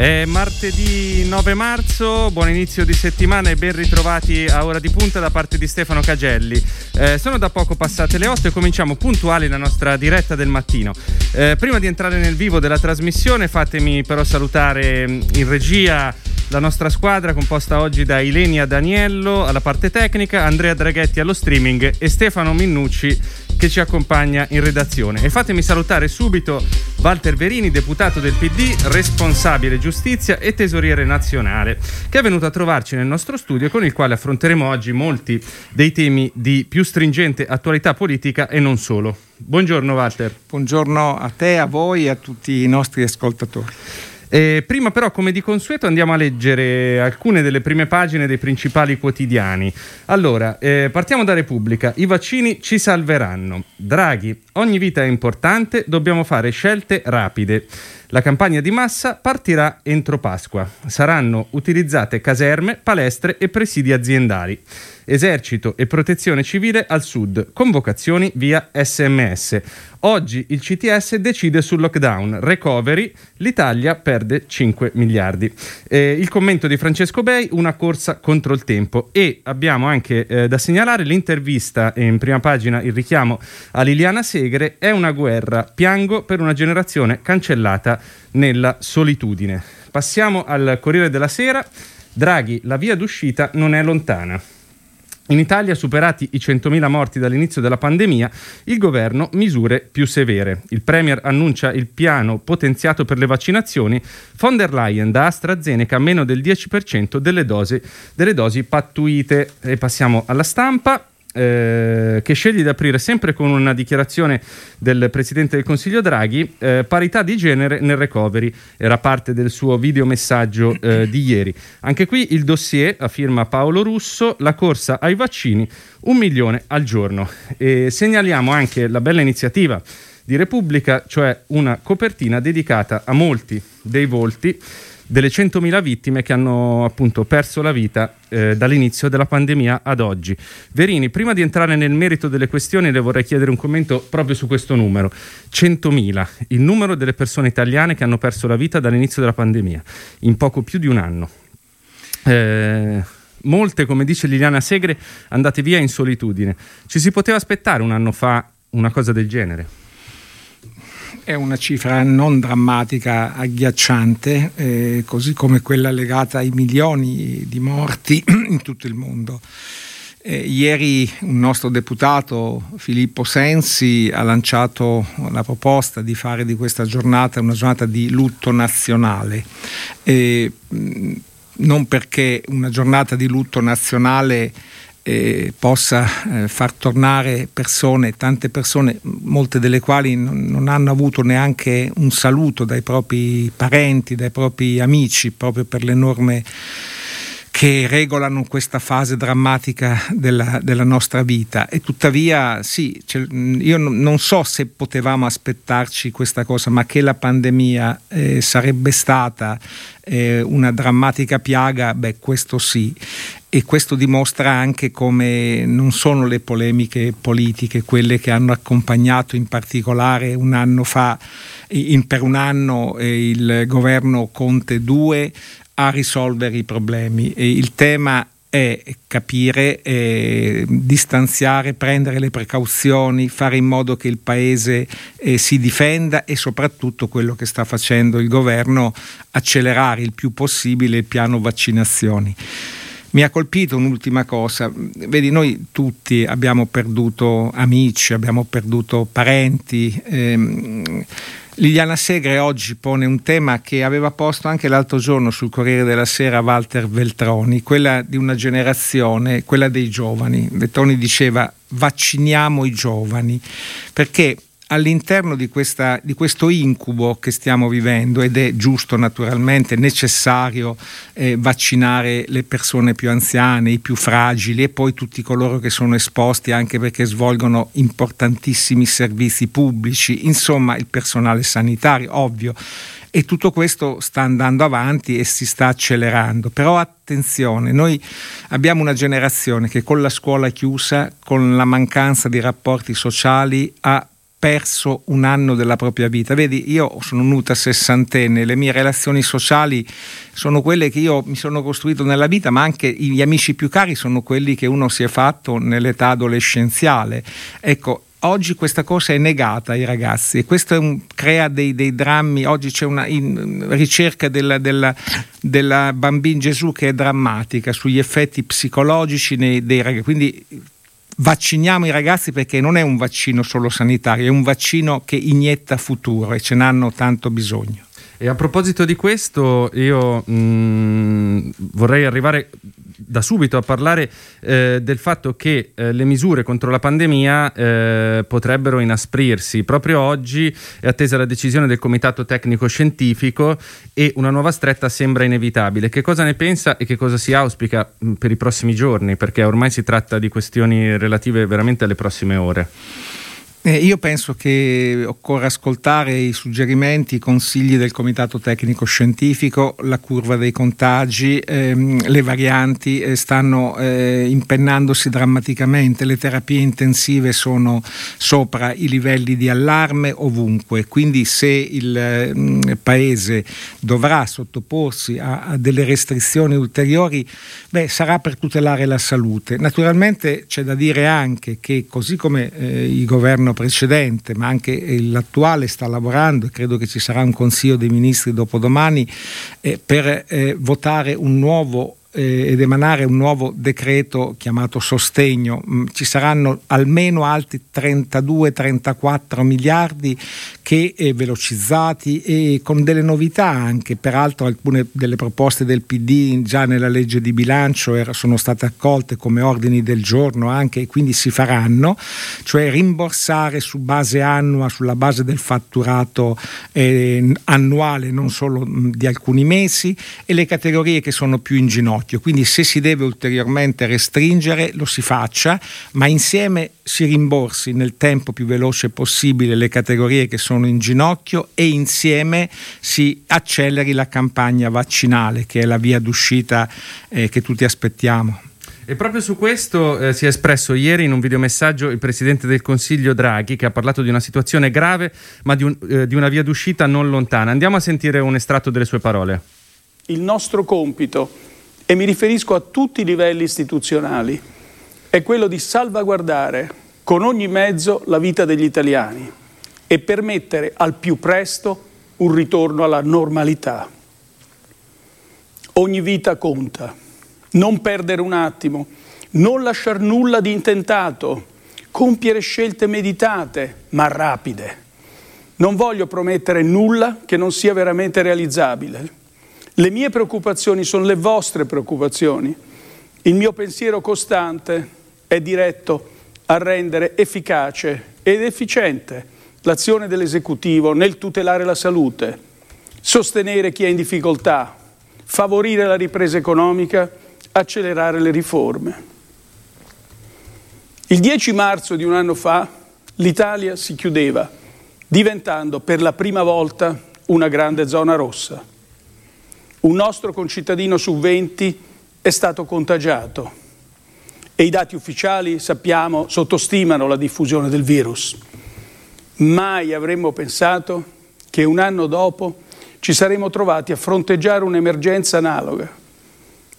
È martedì 9 marzo, buon inizio di settimana e ben ritrovati a Ora di Punta da parte di Stefano Cagelli. Eh, sono da poco passate le 8 e cominciamo puntuali la nostra diretta del mattino. Eh, prima di entrare nel vivo della trasmissione fatemi però salutare mm, in regia la nostra squadra composta oggi da Ilenia Daniello alla parte tecnica, Andrea Draghetti allo streaming e Stefano Minnucci che ci accompagna in redazione. E fatemi salutare subito Walter Verini, deputato del PD, responsabile giustizia e tesoriere nazionale, che è venuto a trovarci nel nostro studio con il quale affronteremo oggi molti dei temi di più stringente attualità politica e non solo. Buongiorno Walter. Buongiorno a te, a voi e a tutti i nostri ascoltatori. Eh, prima però, come di consueto, andiamo a leggere alcune delle prime pagine dei principali quotidiani. Allora, eh, partiamo da Repubblica. I vaccini ci salveranno. Draghi, ogni vita è importante, dobbiamo fare scelte rapide. La campagna di massa partirà entro Pasqua. Saranno utilizzate caserme, palestre e presidi aziendali. Esercito e protezione civile al sud, convocazioni via sms. Oggi il CTS decide sul lockdown, recovery, l'Italia perde 5 miliardi. Eh, il commento di Francesco Bei, una corsa contro il tempo e abbiamo anche eh, da segnalare l'intervista in prima pagina, il richiamo a Liliana Segre, è una guerra, piango per una generazione cancellata nella solitudine. Passiamo al Corriere della Sera, Draghi, la via d'uscita non è lontana. In Italia, superati i 100.000 morti dall'inizio della pandemia, il governo misure più severe. Il Premier annuncia il piano potenziato per le vaccinazioni, von der Leyen da AstraZeneca meno del 10% delle dosi, delle dosi pattuite. E passiamo alla stampa. Eh, che sceglie di aprire sempre con una dichiarazione del Presidente del Consiglio Draghi, eh, parità di genere nel recovery, era parte del suo videomessaggio eh, di ieri. Anche qui il dossier, a firma Paolo Russo, la corsa ai vaccini, un milione al giorno. E segnaliamo anche la bella iniziativa di Repubblica, cioè una copertina dedicata a molti dei volti delle 100.000 vittime che hanno appunto perso la vita eh, dall'inizio della pandemia ad oggi. Verini, prima di entrare nel merito delle questioni le vorrei chiedere un commento proprio su questo numero. 100.000, il numero delle persone italiane che hanno perso la vita dall'inizio della pandemia, in poco più di un anno. Eh, molte, come dice Liliana Segre, andate via in solitudine. Ci si poteva aspettare un anno fa una cosa del genere? È una cifra non drammatica, agghiacciante, eh, così come quella legata ai milioni di morti in tutto il mondo. Eh, ieri un nostro deputato, Filippo Sensi, ha lanciato la proposta di fare di questa giornata una giornata di lutto nazionale. Eh, non perché una giornata di lutto nazionale eh, possa eh, far tornare persone, tante persone, molte delle quali non, non, hanno avuto neanche un saluto dai propri parenti, dai propri amici, proprio per l'enorme che regolano questa fase drammatica della, della nostra vita. E tuttavia sì, cioè, io non so se potevamo aspettarci questa cosa, ma che la pandemia eh, sarebbe stata eh, una drammatica piaga, beh questo sì e questo dimostra anche come non sono le polemiche politiche quelle che hanno accompagnato in particolare un anno fa in, per un anno eh, il governo Conte 2 a risolvere i problemi. E il tema è capire, eh, distanziare, prendere le precauzioni, fare in modo che il Paese eh, si difenda e soprattutto quello che sta facendo il governo, accelerare il più possibile il piano vaccinazioni. Mi ha colpito un'ultima cosa, vedi noi tutti abbiamo perduto amici, abbiamo perduto parenti. Ehm, Liliana Segre oggi pone un tema che aveva posto anche l'altro giorno sul Corriere della Sera Walter Veltroni, quella di una generazione, quella dei giovani. Veltroni diceva vacciniamo i giovani, perché all'interno di, questa, di, questo incubo che stiamo vivendo ed è giusto naturalmente, necessario eh, vaccinare le persone più anziane, i più fragili e poi tutti coloro che sono esposti anche perché svolgono importantissimi servizi pubblici, insomma il personale sanitario, ovvio e tutto questo sta andando avanti e si sta accelerando. Però attenzione, noi abbiamo una generazione che con la scuola chiusa, con la mancanza di rapporti sociali, ha perso un anno della propria vita. Vedi, io sono venuta sessantenne, le mie relazioni sociali sono quelle che io mi sono costruito nella vita, ma anche gli amici più cari sono quelli che uno si è fatto nell'età adolescenziale. Ecco, Oggi questa cosa è negata ai ragazzi e questo un, crea dei, dei, drammi. Oggi c'è una in, ricerca della, della, della bambina Gesù che è drammatica sugli effetti psicologici nei, dei ragazzi. Quindi vacciniamo i ragazzi perché non è un vaccino solo sanitario, è un vaccino che inietta futuro e ce n'hanno tanto bisogno. E a proposito di questo, io mh, mm, vorrei arrivare da subito a parlare eh, del fatto che eh, le misure contro la pandemia eh, potrebbero inasprirsi. Proprio oggi è attesa la decisione del Comitato Tecnico Scientifico e una nuova stretta sembra inevitabile. Che cosa ne pensa e che cosa si auspica mh, mm, per i prossimi giorni? Perché ormai si tratta di questioni relative veramente alle prossime ore. Eh, io penso che occorra ascoltare i suggerimenti, i consigli del Comitato Tecnico Scientifico, la curva dei contagi, ehm, le varianti eh, stanno eh, impennandosi drammaticamente, le terapie intensive sono sopra i livelli di allarme ovunque, quindi se il mh, mm, Paese dovrà sottoporsi a, a delle restrizioni ulteriori, beh, sarà per tutelare la salute. Naturalmente c'è da dire anche che così come eh, il governo governo precedente, ma anche l'attuale sta lavorando credo che ci sarà un Consiglio dei Ministri dopodomani eh, per eh, votare un nuovo eh, ed emanare un nuovo decreto chiamato sostegno. Mm, ci saranno almeno altri 32-34 miliardi che eh, velocizzati e con delle novità anche. Peraltro alcune delle proposte del PD già nella legge di bilancio era, sono state accolte come ordini del giorno anche e quindi si faranno, cioè rimborsare su base annua, sulla base del fatturato eh, annuale, non solo mh, mm, di alcuni mesi, e le categorie che sono più in ginocchio ginocchio, quindi se si deve ulteriormente restringere lo si faccia, ma insieme si rimborsi nel tempo più veloce possibile le categorie che sono in ginocchio e insieme si acceleri la campagna vaccinale che è la via d'uscita eh, che tutti aspettiamo. E proprio su questo eh, si è espresso ieri in un videomessaggio il Presidente del Consiglio Draghi che ha parlato di una situazione grave ma di, un, eh, di una via d'uscita non lontana. Andiamo a sentire un estratto delle sue parole. Il nostro compito e mi riferisco a tutti i livelli istituzionali, è quello di salvaguardare con ogni mezzo la vita degli italiani e permettere al più presto un ritorno alla normalità. Ogni vita conta, non perdere un attimo, non lasciar nulla di intentato, compiere scelte meditate ma rapide. Non voglio promettere nulla che non sia veramente realizzabile. Le mie preoccupazioni sono le vostre preoccupazioni. Il mio pensiero costante è diretto a rendere efficace ed efficiente l'azione dell'esecutivo nel tutelare la salute, sostenere chi è in difficoltà, favorire la ripresa economica, accelerare le riforme. Il 10 marzo di un anno fa l'Italia si chiudeva, diventando per la prima volta una grande zona rossa. Un nostro concittadino su 20 è stato contagiato e i dati ufficiali, sappiamo, sottostimano la diffusione del virus. Mai avremmo pensato che un anno dopo ci saremmo trovati a fronteggiare un'emergenza analoga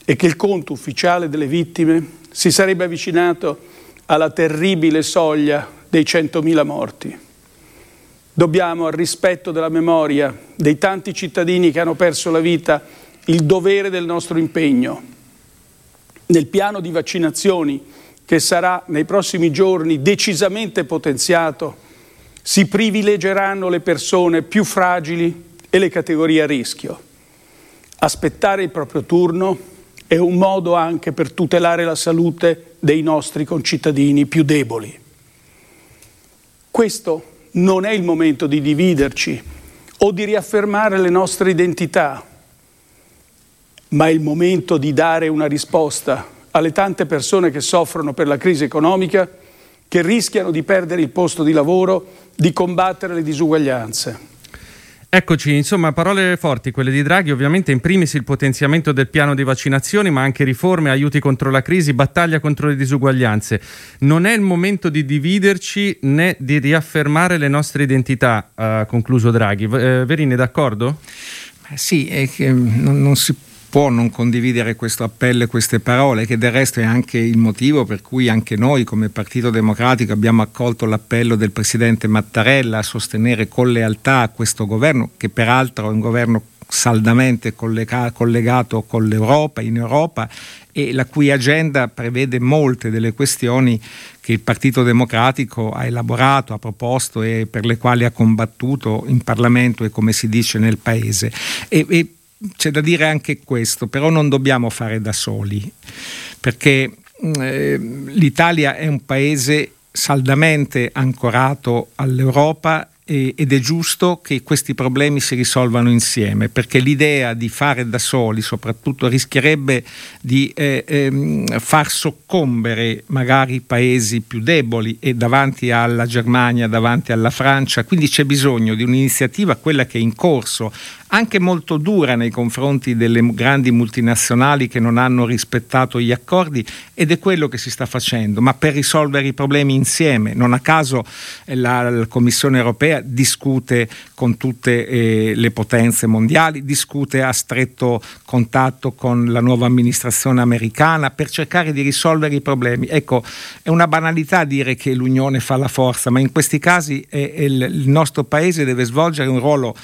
e che il conto ufficiale delle vittime si sarebbe avvicinato alla terribile soglia dei 100.000 morti. Dobbiamo al rispetto della memoria dei tanti cittadini che hanno perso la vita il dovere del nostro impegno. Nel piano di vaccinazioni che sarà nei prossimi giorni decisamente potenziato, si privilegeranno le persone più fragili e le categorie a rischio. Aspettare il proprio turno è un modo anche per tutelare la salute dei nostri concittadini più deboli. Questo non è il momento di dividerci o di riaffermare le nostre identità, ma è il momento di dare una risposta alle tante persone che soffrono per la crisi economica, che rischiano di perdere il posto di lavoro, di combattere le disuguaglianze. Eccoci, insomma, parole forti quelle di Draghi, ovviamente in primis il potenziamento del piano di vaccinazioni, ma anche riforme, aiuti contro la crisi, battaglia contro le disuguaglianze. Non è il momento di dividerci né di riaffermare le nostre identità, ha concluso Draghi. Eh, Verini, d'accordo? Sì, è che non, non si può non condividere questo appello e queste parole, che del resto è anche il motivo per cui anche noi come Partito Democratico abbiamo accolto l'appello del Presidente Mattarella a sostenere con lealtà questo governo, che peraltro è un governo saldamente collega- collegato con l'Europa, in Europa e la cui agenda prevede molte delle questioni che il Partito Democratico ha elaborato, ha proposto e per le quali ha combattuto in Parlamento e come si dice nel Paese. E, e c'è da dire anche questo, però non dobbiamo fare da soli, perché eh, l'Italia è un paese saldamente ancorato all'Europa ed è giusto che questi problemi si risolvano insieme, perché l'idea di fare da soli soprattutto rischierebbe di eh, ehm, far soccombere magari i paesi più deboli e davanti alla Germania, davanti alla Francia, quindi c'è bisogno di un'iniziativa, quella che è in corso, anche molto dura nei confronti delle grandi multinazionali che non hanno rispettato gli accordi ed è quello che si sta facendo, ma per risolvere i problemi insieme. Non a caso eh, la, la Commissione europea discute con tutte eh, le potenze mondiali, discute a stretto contatto con la nuova amministrazione americana per cercare di risolvere i problemi. Ecco, è una banalità dire che l'Unione fa la forza, ma in questi casi è, è il, il nostro Paese deve svolgere un ruolo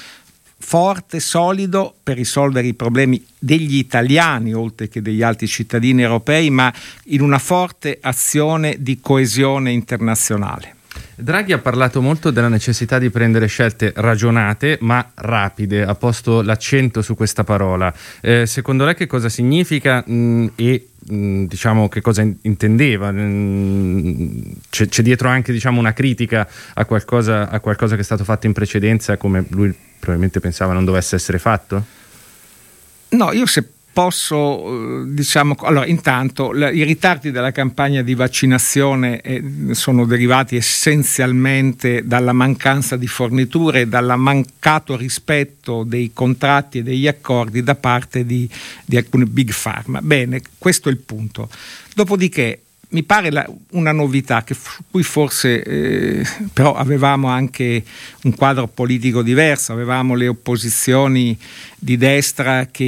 forte, solido per risolvere i problemi degli italiani oltre che degli altri cittadini europei, ma in una forte azione di coesione internazionale. Draghi ha parlato molto della necessità di prendere scelte ragionate ma rapide, ha posto l'accento su questa parola. Eh, secondo lei che cosa significa mh, mm, e mh, mm, diciamo che cosa intendeva? Mh, mm, c'è, c'è, dietro anche diciamo, una critica a qualcosa, a qualcosa che è stato fatto in precedenza come lui probabilmente pensava non dovesse essere fatto? No, io se posso, eh, diciamo, allora intanto i ritardi della campagna di vaccinazione eh, sono derivati essenzialmente dalla mancanza di forniture e dal mancato rispetto dei contratti e degli accordi da parte di, di alcune big pharma. Bene, questo è il punto. Dopodiché mi pare la, una novità che, cui forse eh, però avevamo anche un quadro politico diverso, avevamo le opposizioni di destra che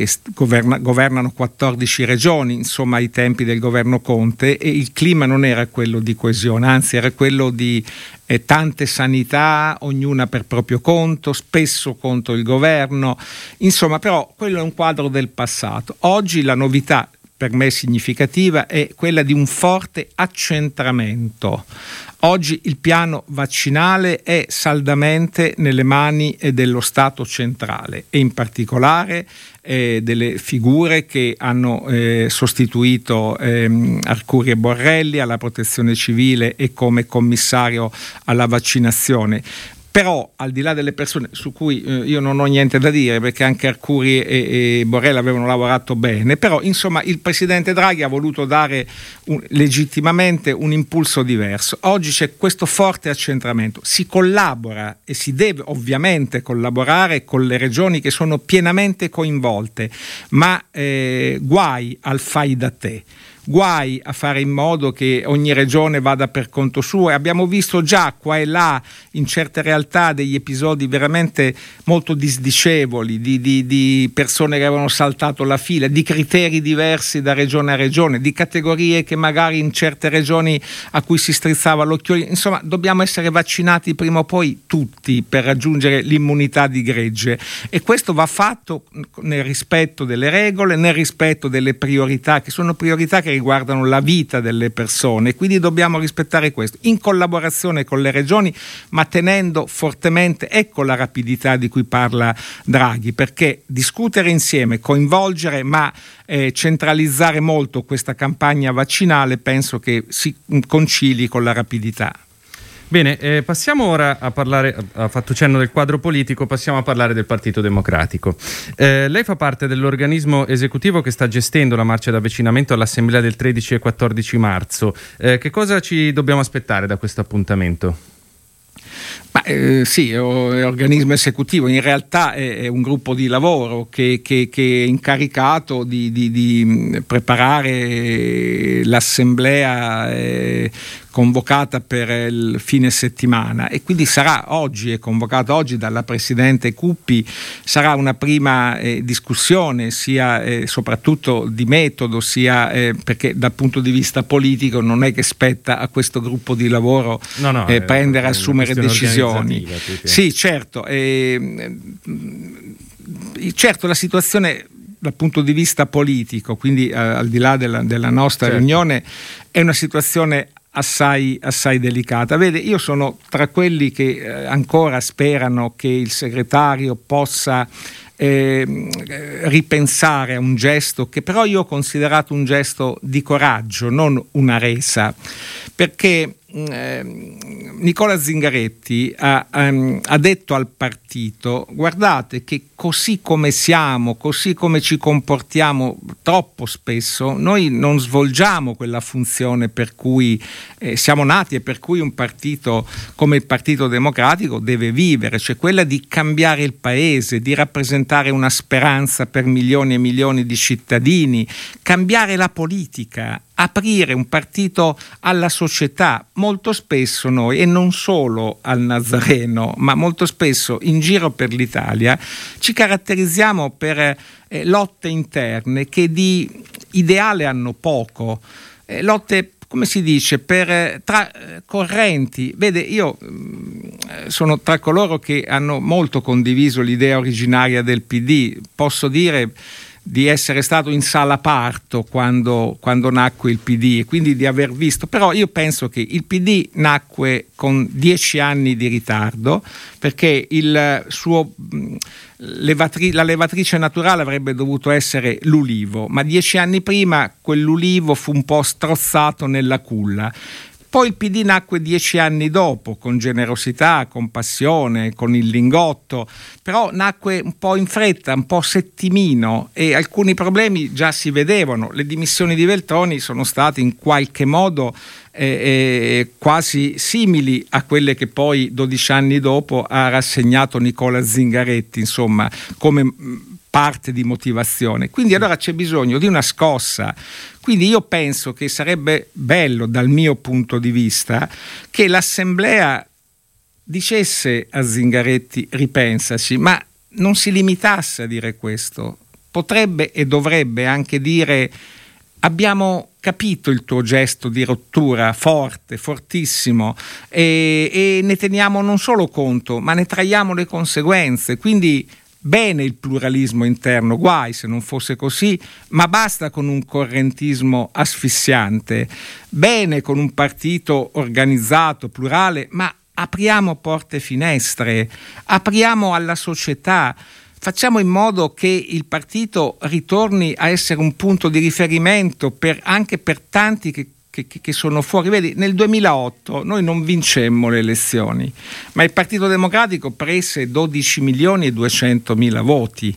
eh, governa, governano 14 regioni, insomma ai tempi del governo Conte e il clima non era quello di coesione, anzi era quello di eh, tante sanità, ognuna per proprio conto, spesso contro il governo, insomma però quello è un quadro del passato. Oggi la novità per me significativa è quella di un forte accentramento. Oggi il piano vaccinale è saldamente nelle mani eh, dello Stato centrale e in particolare eh, delle figure che hanno eh, sostituito ehm, Arcuri e Borrelli alla protezione civile e come commissario alla vaccinazione però al di là delle persone su cui eh, io non ho niente da dire perché anche Arcuri e, e Borrell avevano lavorato bene, però insomma il presidente Draghi ha voluto dare un, legittimamente un impulso diverso. Oggi c'è questo forte accentramento, si collabora e si deve ovviamente collaborare con le regioni che sono pienamente coinvolte, ma eh, guai al fai da te guai a fare in modo che ogni regione vada per conto suo. E abbiamo visto già qua e là in certe realtà degli episodi veramente molto disdicevoli di, di, di persone che avevano saltato la fila, di criteri diversi da regione a regione, di categorie che magari in certe regioni a cui si strizzava l'occhio, insomma dobbiamo essere vaccinati prima o poi tutti per raggiungere l'immunità di gregge. E questo va fatto nel rispetto delle regole, nel rispetto delle priorità che sono priorità che riguardano la vita delle persone, quindi dobbiamo rispettare questo, in collaborazione con le regioni, ma tenendo fortemente, ecco la rapidità di cui parla Draghi, perché discutere insieme, coinvolgere, ma eh, centralizzare molto questa campagna vaccinale penso che si concili con la rapidità. Bene, eh, passiamo ora a parlare, ha fatto cenno del quadro politico, passiamo a parlare del Partito Democratico. Eh, lei fa parte dell'organismo esecutivo che sta gestendo la marcia d'avvicinamento all'Assemblea del 13 e 14 marzo. Eh, che cosa ci dobbiamo aspettare da questo appuntamento? Ma, eh, sì, è organismo esecutivo, in realtà è, è un gruppo di lavoro che, che, che è incaricato di, di, di preparare l'assemblea eh, convocata per il fine settimana e quindi sarà oggi, è convocata oggi dalla Presidente Cuppi, sarà una prima eh, discussione sia eh, soprattutto di metodo, sia eh, perché dal punto di vista politico non è che spetta a questo gruppo di lavoro no, no, eh, prendere e assumere decisioni. Sì, certo. Ehm, certo, la situazione dal punto di vista politico, quindi eh, al di là della, della nostra certo. riunione, è una situazione assai, assai delicata. Vede, io sono tra quelli che eh, ancora sperano che il segretario possa eh, ripensare a un gesto che però io ho considerato un gesto di coraggio, non una resa, perché eh, Nicola Zingaretti ha, um, ha, detto al partito guardate che così come siamo, così come ci comportiamo troppo spesso, noi non svolgiamo quella funzione per cui eh, siamo nati e per cui un partito come il Partito Democratico deve vivere, cioè quella di cambiare il paese, di rappresentare una speranza per milioni e milioni di cittadini, cambiare la politica, aprire un partito alla società. Molto spesso noi, e non solo al Nazareno, ma molto spesso in giro per l'Italia, ci caratterizziamo per eh, lotte interne che di ideale hanno poco, eh, lotte come si dice, per, eh, tra eh, correnti. Vede, io mm, sono tra coloro che hanno molto condiviso l'idea originaria del PD, posso dire di essere stato in sala parto quando, quando, nacque il PD e quindi di aver visto, però io penso che il PD nacque con dieci anni di ritardo perché suo, levatri, la levatrice naturale avrebbe dovuto essere l'ulivo, ma dieci anni prima quell'ulivo fu un po' strozzato nella culla poi il PD nacque dieci anni dopo, con generosità, con passione, con il lingotto, però nacque un po' in fretta, un po' settimino e alcuni problemi già si vedevano. Le dimissioni di Veltroni sono state in qualche modo eh, quasi simili a quelle che poi 12 anni dopo ha rassegnato Nicola Zingaretti, insomma, come parte di motivazione. Quindi allora c'è bisogno di una scossa. Quindi io penso che sarebbe bello dal mio punto di vista che l'Assemblea dicesse a Zingaretti ripensaci, ma non si limitasse a dire questo. Potrebbe e dovrebbe anche dire abbiamo capito il tuo gesto di rottura forte, fortissimo e, e ne teniamo non solo conto, ma ne traiamo le conseguenze. Quindi Bene il pluralismo interno, guai se non fosse così, ma basta con un correntismo asfissiante. Bene con un partito organizzato, plurale, ma apriamo porte e finestre, apriamo alla società, facciamo in modo che il partito ritorni a essere un punto di riferimento per, anche per tanti che che, che, sono fuori. Vedi, nel 2008 noi non vincemmo le elezioni, ma il Partito Democratico prese 12 milioni e 200 mila voti.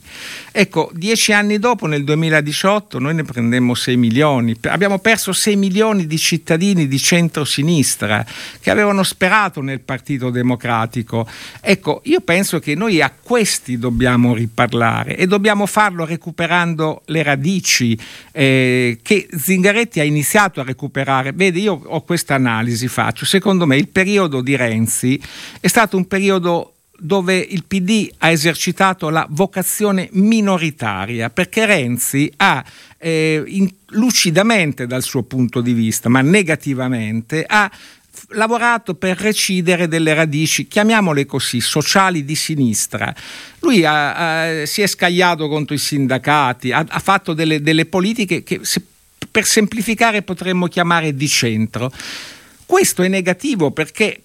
Ecco, dieci anni dopo, nel 2018, noi ne prendemmo 6 milioni. Abbiamo perso 6 milioni di cittadini di centro-sinistra che avevano sperato nel Partito Democratico. Ecco, io penso che noi a questi dobbiamo riparlare e dobbiamo farlo recuperando le radici eh, che Zingaretti ha iniziato a recuperare recuperare. Vedi, io ho questa analisi, faccio. Secondo me il periodo di Renzi è stato un periodo dove il PD ha esercitato la vocazione minoritaria, perché Renzi ha eh, in, lucidamente dal suo punto di vista, ma negativamente, ha lavorato per recidere delle radici, chiamiamole così, sociali di sinistra. Lui ha, ha, si è scagliato contro i sindacati, ha, ha fatto delle, delle, politiche che se per semplificare potremmo chiamare di centro. Questo è negativo perché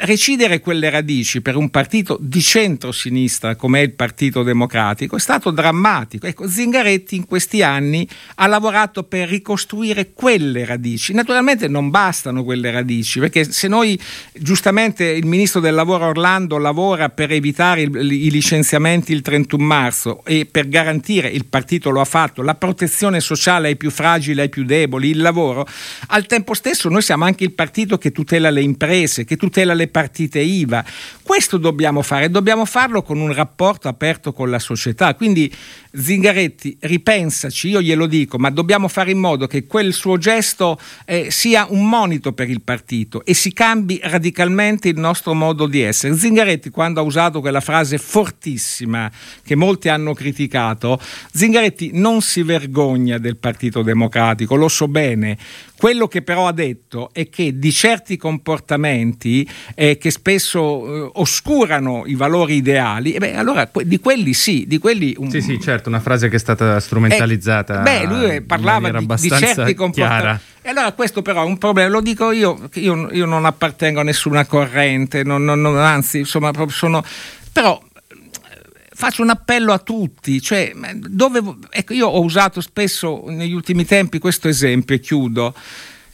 recidere quelle radici per un partito di centro-sinistra come è il Partito Democratico è stato drammatico. Ecco, Zingaretti in questi anni ha lavorato per ricostruire quelle radici. Naturalmente non bastano quelle radici, perché se noi, giustamente il Ministro del Lavoro Orlando lavora per evitare il, i licenziamenti il 31 marzo e per garantire, il partito lo ha fatto, la protezione sociale ai più fragili, ai più deboli, il lavoro, al tempo stesso noi siamo anche il partito che tutela le imprese, che tutela le partite IVA. Questo dobbiamo fare, dobbiamo farlo con un rapporto aperto con la società. Quindi Zingaretti, ripensaci, io glielo dico, ma dobbiamo fare in modo che quel suo gesto eh, sia un monito per il partito e si cambi radicalmente il nostro modo di essere. Zingaretti, quando ha usato quella frase fortissima che molti hanno criticato, Zingaretti non si vergogna del Partito Democratico, lo so bene. Quello che però ha detto è che di certi comportamenti eh, che spesso eh, oscurano i valori ideali, eh beh, allora di quelli sì, di quelli... Un... Sì, sì, certo, una frase che è stata strumentalizzata. Eh, beh, lui parlava di, di, certi comportamenti. E allora questo però è un problema, lo dico io, io, io non appartengo a nessuna corrente, non, non, non, anzi, insomma, sono... Però faccio un appello a tutti, cioè, dove, ecco, io ho usato spesso negli ultimi tempi questo esempio e chiudo.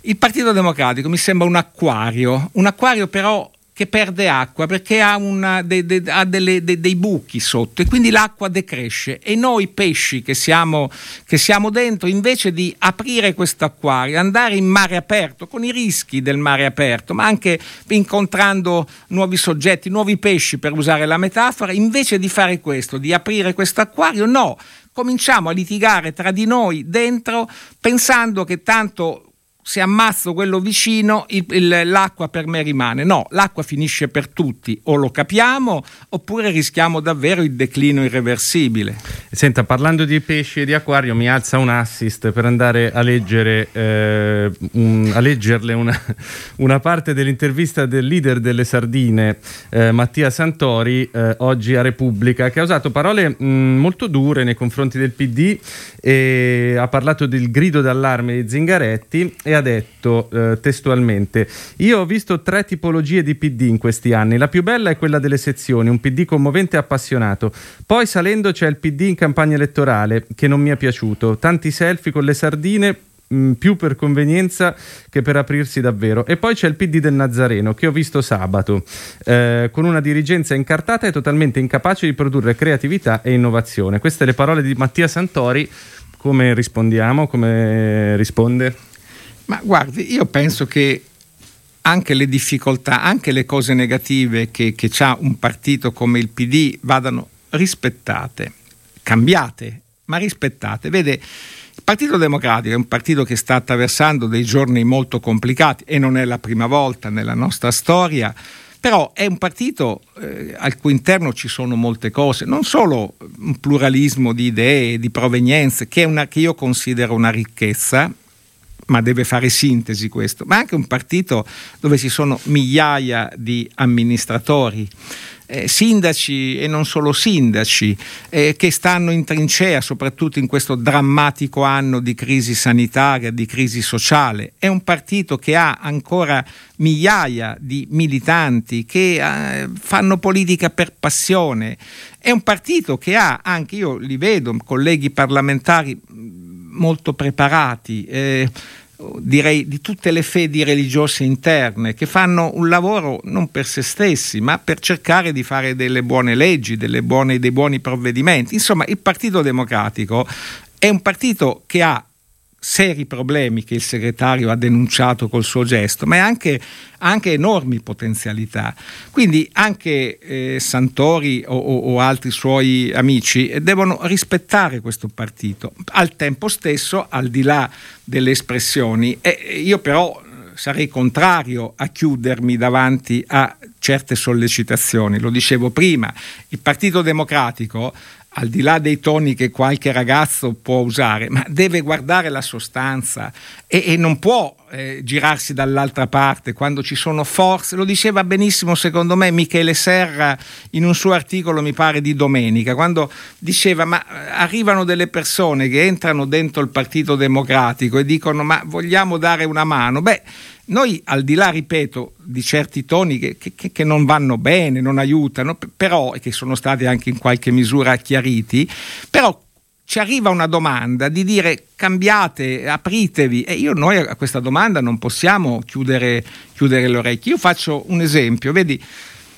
Il Partito Democratico mi sembra un acquario, un acquario però che perde acqua perché ha, una, de, de, ha delle, de, dei buchi sotto e quindi l'acqua decresce. E noi pesci che siamo, che siamo dentro invece di aprire questo acquario, andare in mare aperto con i rischi del mare aperto ma anche incontrando nuovi soggetti, nuovi pesci per usare la metafora, invece di fare questo, di aprire questo acquario, no, cominciamo a litigare tra di noi dentro pensando che tanto se ammazzo quello vicino il, il, l'acqua per me rimane. No, l'acqua finisce per tutti, o lo capiamo oppure rischiamo davvero il declino irreversibile. Senta, parlando di pesci e di acquario, mi alza un assist per andare a leggere eh, un, a leggerle una, una, parte dell'intervista del leader delle sardine, eh, Mattia Santori, eh, oggi a Repubblica, che ha usato parole mh, molto dure nei confronti del PD e ha parlato del grido d'allarme di Zingaretti e ha detto eh, testualmente: Io ho visto tre tipologie di PD in questi anni. La più bella è quella delle sezioni, un PD commovente e appassionato. Poi salendo c'è il PD in campagna elettorale, che non mi è piaciuto. Tanti selfie con le sardine, mm, più per convenienza che per aprirsi davvero. E poi c'è il PD del Nazareno che ho visto sabato, eh, con una dirigenza incartata e totalmente incapace di produrre creatività e innovazione. Queste le parole di Mattia Santori. Come rispondiamo? Come risponde? Ma guardi, io penso che anche le difficoltà, anche le cose negative che, che ha un partito come il PD vadano rispettate, cambiate, ma rispettate. Vede, il Partito Democratico è un partito che sta attraversando dei giorni molto complicati e non è la prima volta nella nostra storia, però è un partito eh, al cui interno ci sono molte cose, non solo un pluralismo di idee, di provenienze, che, una, che io considero una ricchezza, ma deve fare sintesi questo, ma anche un partito dove ci sono migliaia di amministratori. Eh, sindaci e non solo sindaci eh, che stanno in trincea soprattutto in questo drammatico anno di crisi sanitaria, di crisi sociale. È un partito che ha ancora migliaia di militanti che eh, fanno politica per passione. È un partito che ha, anche io li vedo, colleghi parlamentari molto preparati, eh, direi di tutte le fedi religiose interne, che fanno un lavoro non per se stessi, ma per cercare di fare delle buone leggi, delle buone, dei buoni provvedimenti. Insomma, il Partito Democratico è un partito che ha seri problemi che il segretario ha denunciato col suo gesto, ma anche, anche enormi potenzialità. Quindi anche eh, Santori o, o, o, altri suoi amici devono rispettare questo partito. Al tempo stesso, al di là delle espressioni, eh, io però sarei contrario a chiudermi davanti a certe sollecitazioni. Lo dicevo prima, il Partito Democratico al di là dei toni che qualche ragazzo può usare, ma deve guardare la sostanza e, e non può eh, girarsi dall'altra parte quando ci sono forze. Lo diceva benissimo, secondo me, Michele Serra in un suo articolo, mi pare di domenica, quando diceva: Ma eh, arrivano delle persone che entrano dentro il Partito Democratico e dicono: Ma vogliamo dare una mano? Beh noi, al di là, ripeto, di certi toni che, che, che, non vanno bene, non aiutano, però, e che sono stati anche in qualche misura chiariti, però ci arriva una domanda di dire cambiate, apritevi e io noi a questa domanda non possiamo chiudere, chiudere le orecchie. Io faccio un esempio, vedi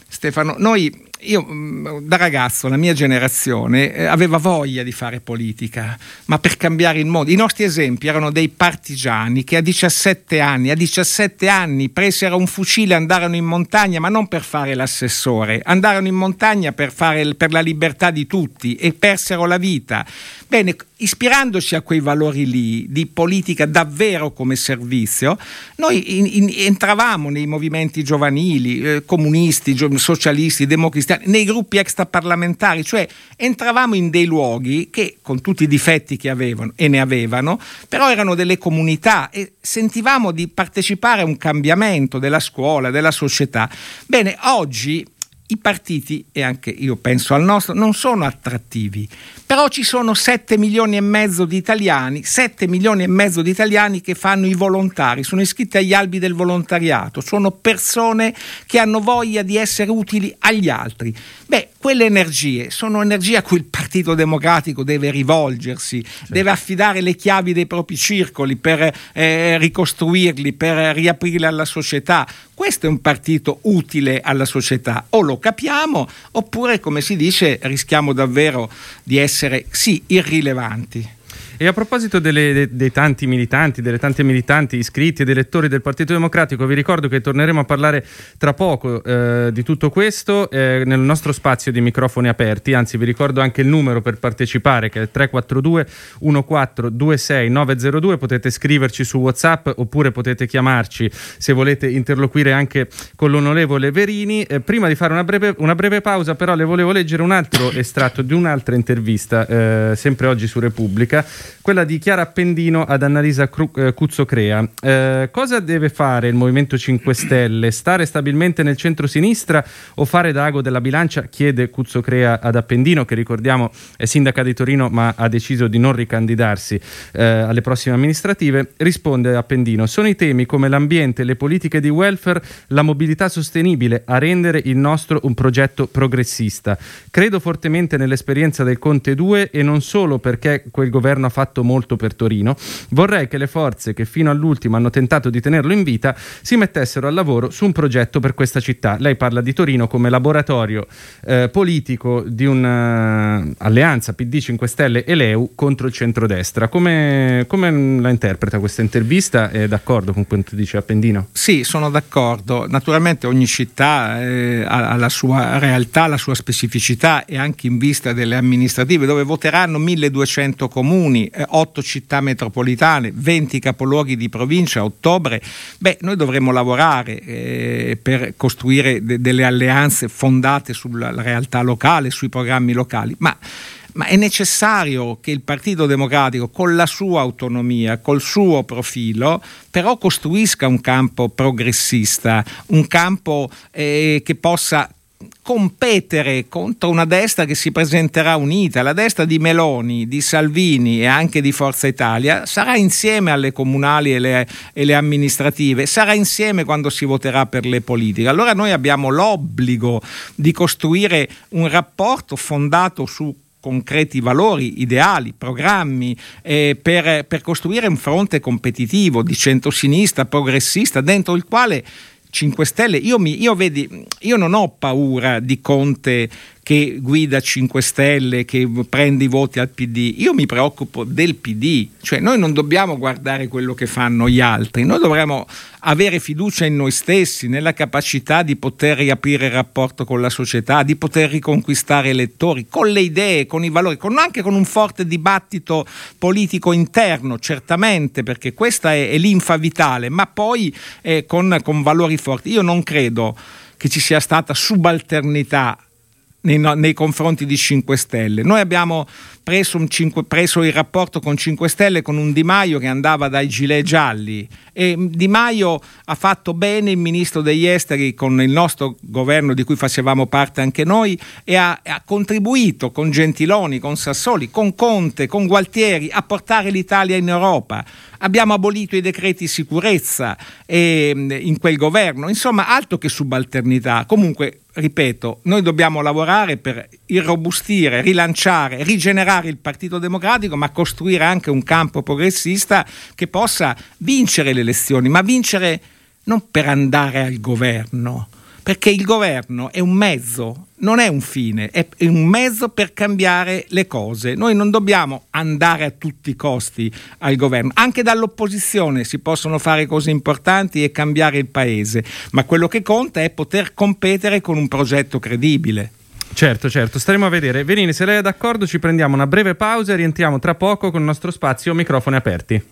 Stefano, noi io mm, da ragazzo, la mia generazione eh, aveva voglia di fare politica, ma per cambiare il mondo. I nostri esempi erano dei partigiani che a 17 anni, a 17 anni presero un fucile e andarono in montagna, ma non per fare l'assessore, andarono in montagna per, fare, per la libertà di tutti e persero la vita. Bene, ispirandoci a quei valori lì di politica davvero come servizio, noi in, in, entravamo nei movimenti giovanili, eh, comunisti, socialisti, democristiani, nei gruppi extraparlamentari, cioè entravamo in dei luoghi che con tutti i difetti che avevano e ne avevano, però erano delle comunità e sentivamo di partecipare a un cambiamento della scuola, della società. Bene, oggi i partiti, e anche io penso al nostro, non sono attrattivi, però ci sono 7 milioni e mezzo di italiani, 7 milioni e mezzo di italiani che fanno i volontari, sono iscritti agli albi del volontariato, sono persone che hanno voglia di essere utili agli altri. Beh, quelle energie sono energie a cui il Partito Democratico deve rivolgersi, sì. deve affidare le chiavi dei propri circoli per eh, ricostruirli, per riaprirli alla società. Questo è un partito utile alla società, o lo capiamo oppure, come si dice, rischiamo davvero di essere sì irrilevanti. E a proposito delle, de, dei tanti militanti, delle tante militanti iscritti ed elettori del Partito Democratico, vi ricordo che torneremo a parlare tra poco eh, di tutto questo eh, nel nostro spazio di microfoni aperti, anzi vi ricordo anche il numero per partecipare che è il 342 1426 902, potete scriverci su Whatsapp oppure potete chiamarci se volete interloquire anche con l'onorevole Verini. Eh, prima di fare una breve, una breve, pausa però le volevo leggere un altro estratto di un'altra intervista, eh, sempre oggi su Repubblica quella di Chiara Appendino ad Annalisa Cru- eh, Cuzzocrea. Eh, cosa deve fare il Movimento 5 Stelle? Stare stabilmente nel centro-sinistra o fare d'ago della bilancia? Chiede Cuzzocrea ad Appendino, che ricordiamo è sindaca di Torino ma ha deciso di non ricandidarsi eh, alle prossime amministrative. Risponde Appendino, sono i temi come l'ambiente, le politiche di welfare, la mobilità sostenibile a rendere il nostro un progetto progressista. Credo fortemente nell'esperienza del Conte 2 e non solo perché quel governo ha fatto molto per Torino, vorrei che le forze che fino all'ultimo hanno tentato di tenerlo in vita si mettessero al lavoro su un progetto per questa città. Lei parla di Torino come laboratorio eh, politico di un'alleanza uh, PD 5 Stelle e Leu contro il centrodestra. Come, come la interpreta questa intervista? È d'accordo con quanto dice Appendino? Sì, sono d'accordo. Naturalmente ogni città eh, ha la sua realtà, la sua specificità e anche in vista delle amministrative dove voteranno 1200 comuni comuni, 8 città metropolitane, 20 capoluoghi di provincia a ottobre, beh, noi dovremmo lavorare eh, per costruire de- delle alleanze fondate sulla realtà locale, sui programmi locali, ma ma è necessario che il Partito Democratico, con la sua autonomia, col suo profilo, però costruisca un campo progressista, un campo eh, che possa competere contro una destra che si presenterà unita. La destra di Meloni, di Salvini e anche di Forza Italia sarà insieme alle comunali e le, e le amministrative, sarà insieme quando si voterà per le politiche. Allora noi abbiamo l'obbligo di costruire un rapporto fondato su concreti valori, ideali, programmi eh, per, per costruire un fronte competitivo di centrosinistra, progressista, dentro il quale 5 Stelle, io, mi, io, vedi, io non ho paura di Conte che guida 5 Stelle, che prende i voti al PD, io mi preoccupo del PD, cioè noi non dobbiamo guardare quello che fanno gli altri, noi dovremmo avere fiducia in noi stessi, nella capacità di poter riaprire il rapporto con la società, di poter riconquistare elettori, con le idee, con i valori, con, anche con un forte dibattito politico interno, certamente, perché questa è, è l'infa vitale, ma poi eh, con, con valori forti. Io non credo che ci sia stata subalternità nei, nei, confronti di 5 Stelle. Noi abbiamo preso, 5, preso, il rapporto con 5 Stelle con un Di Maio che andava dai gilet gialli e Di Maio ha fatto bene il ministro degli esteri con il nostro governo di cui facevamo parte anche noi e ha, ha contribuito con Gentiloni, con Sassoli, con Conte, con Gualtieri a portare l'Italia in Europa. Abbiamo abolito i decreti sicurezza eh, in quel governo, insomma altro che subalternità. Comunque ripeto, noi dobbiamo lavorare per irrobustire, rilanciare, rigenerare il Partito Democratico, ma costruire anche un campo progressista che possa vincere le elezioni, ma vincere non per andare al governo, perché il governo è un mezzo, non è un fine, è un mezzo per cambiare le cose. Noi non dobbiamo andare a tutti i costi al governo, anche dall'opposizione si possono fare cose importanti e cambiare il paese, ma quello che conta è poter competere con un progetto credibile. Certo, certo, staremo a vedere. Venini, se lei è d'accordo ci prendiamo una breve pausa e rientriamo tra poco con il nostro spazio microfoni aperti.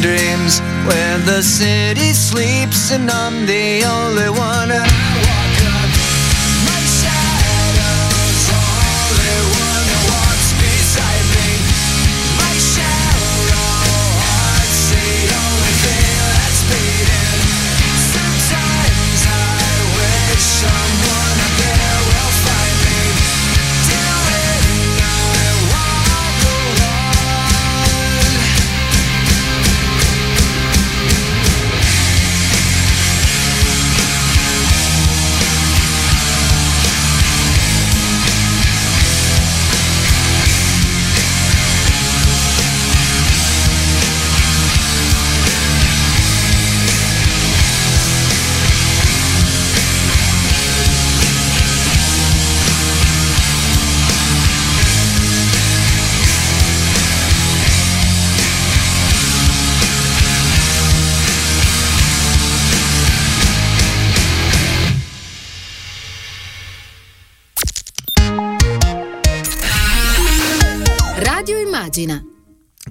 Dreams where the city sleeps and I'm the only one.